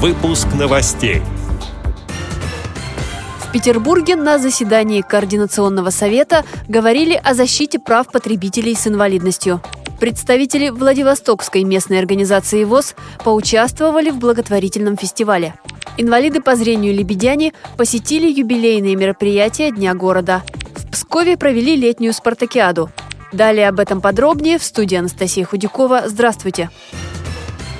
Выпуск новостей. В Петербурге на заседании Координационного совета говорили о защите прав потребителей с инвалидностью. Представители Владивостокской местной организации ВОЗ поучаствовали в благотворительном фестивале. Инвалиды по зрению лебедяне посетили юбилейные мероприятия Дня города. В Пскове провели летнюю спартакиаду. Далее об этом подробнее в студии Анастасия Худякова. Здравствуйте!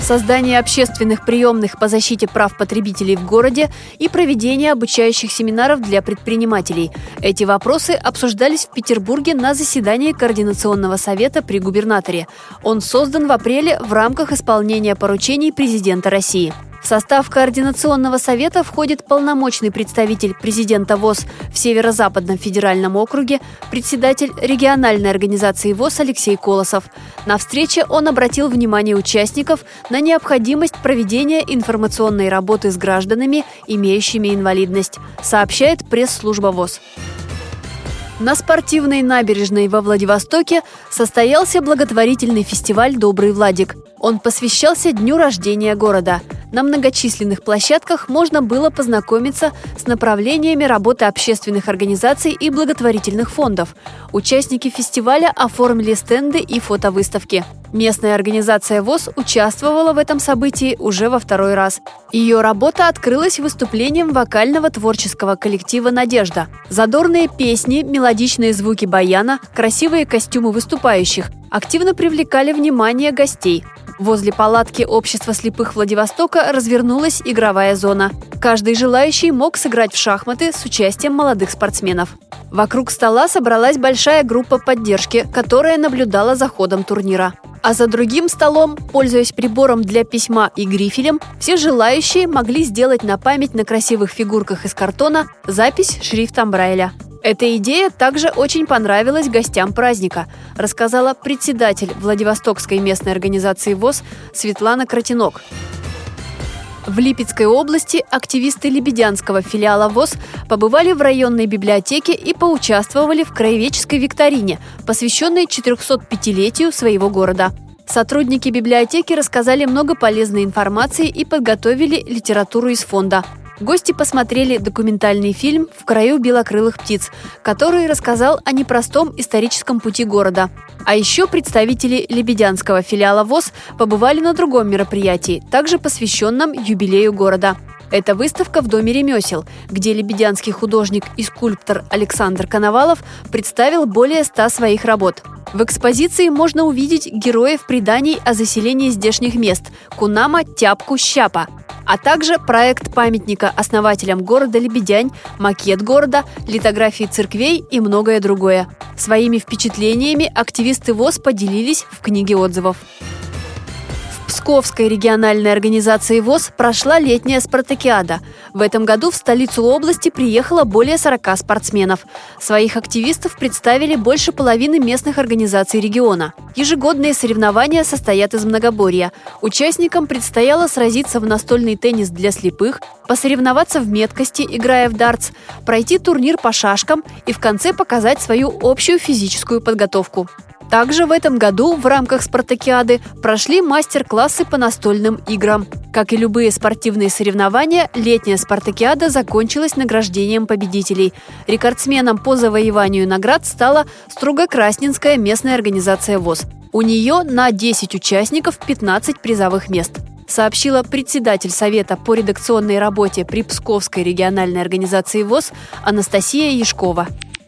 Создание общественных приемных по защите прав потребителей в городе и проведение обучающих семинаров для предпринимателей. Эти вопросы обсуждались в Петербурге на заседании Координационного совета при губернаторе. Он создан в апреле в рамках исполнения поручений президента России. В состав Координационного совета входит полномочный представитель президента ВОЗ в Северо-Западном федеральном округе, председатель региональной организации ВОЗ Алексей Колосов. На встрече он обратил внимание участников на необходимость проведения информационной работы с гражданами, имеющими инвалидность, сообщает пресс-служба ВОЗ. На спортивной набережной во Владивостоке состоялся благотворительный фестиваль «Добрый Владик». Он посвящался дню рождения города – на многочисленных площадках можно было познакомиться с направлениями работы общественных организаций и благотворительных фондов. Участники фестиваля оформили стенды и фотовыставки. Местная организация ВОЗ участвовала в этом событии уже во второй раз. Ее работа открылась выступлением вокального творческого коллектива «Надежда». Задорные песни, мелодичные звуки баяна, красивые костюмы выступающих активно привлекали внимание гостей. Возле палатки Общества слепых Владивостока развернулась игровая зона. Каждый желающий мог сыграть в шахматы с участием молодых спортсменов. Вокруг стола собралась большая группа поддержки, которая наблюдала за ходом турнира. А за другим столом, пользуясь прибором для письма и грифелем, все желающие могли сделать на память на красивых фигурках из картона запись шрифтом Брайля. Эта идея также очень понравилась гостям праздника, рассказала председатель Владивостокской местной организации ВОЗ Светлана Кротинок. В Липецкой области активисты Лебедянского филиала ВОЗ побывали в районной библиотеке и поучаствовали в краеведческой викторине, посвященной 405-летию своего города. Сотрудники библиотеки рассказали много полезной информации и подготовили литературу из фонда. Гости посмотрели документальный фильм «В краю белокрылых птиц», который рассказал о непростом историческом пути города. А еще представители Лебедянского филиала ВОЗ побывали на другом мероприятии, также посвященном юбилею города. Это выставка в Доме ремесел, где лебедянский художник и скульптор Александр Коновалов представил более ста своих работ. В экспозиции можно увидеть героев преданий о заселении здешних мест – Кунама, Тяпку, Щапа – а также проект памятника основателям города Лебедянь, макет города, литографии церквей и многое другое. Своими впечатлениями активисты ВОЗ поделились в книге отзывов. Псковской региональной организации ВОЗ прошла летняя спартакиада. В этом году в столицу области приехало более 40 спортсменов. Своих активистов представили больше половины местных организаций региона. Ежегодные соревнования состоят из многоборья. Участникам предстояло сразиться в настольный теннис для слепых, посоревноваться в меткости, играя в дартс, пройти турнир по шашкам и в конце показать свою общую физическую подготовку. Также в этом году в рамках спартакиады прошли мастер-классы по настольным играм. Как и любые спортивные соревнования, летняя спартакиада закончилась награждением победителей. Рекордсменом по завоеванию наград стала Стругокрасненская местная организация ВОЗ. У нее на 10 участников 15 призовых мест сообщила председатель Совета по редакционной работе при Псковской региональной организации ВОЗ Анастасия Яшкова.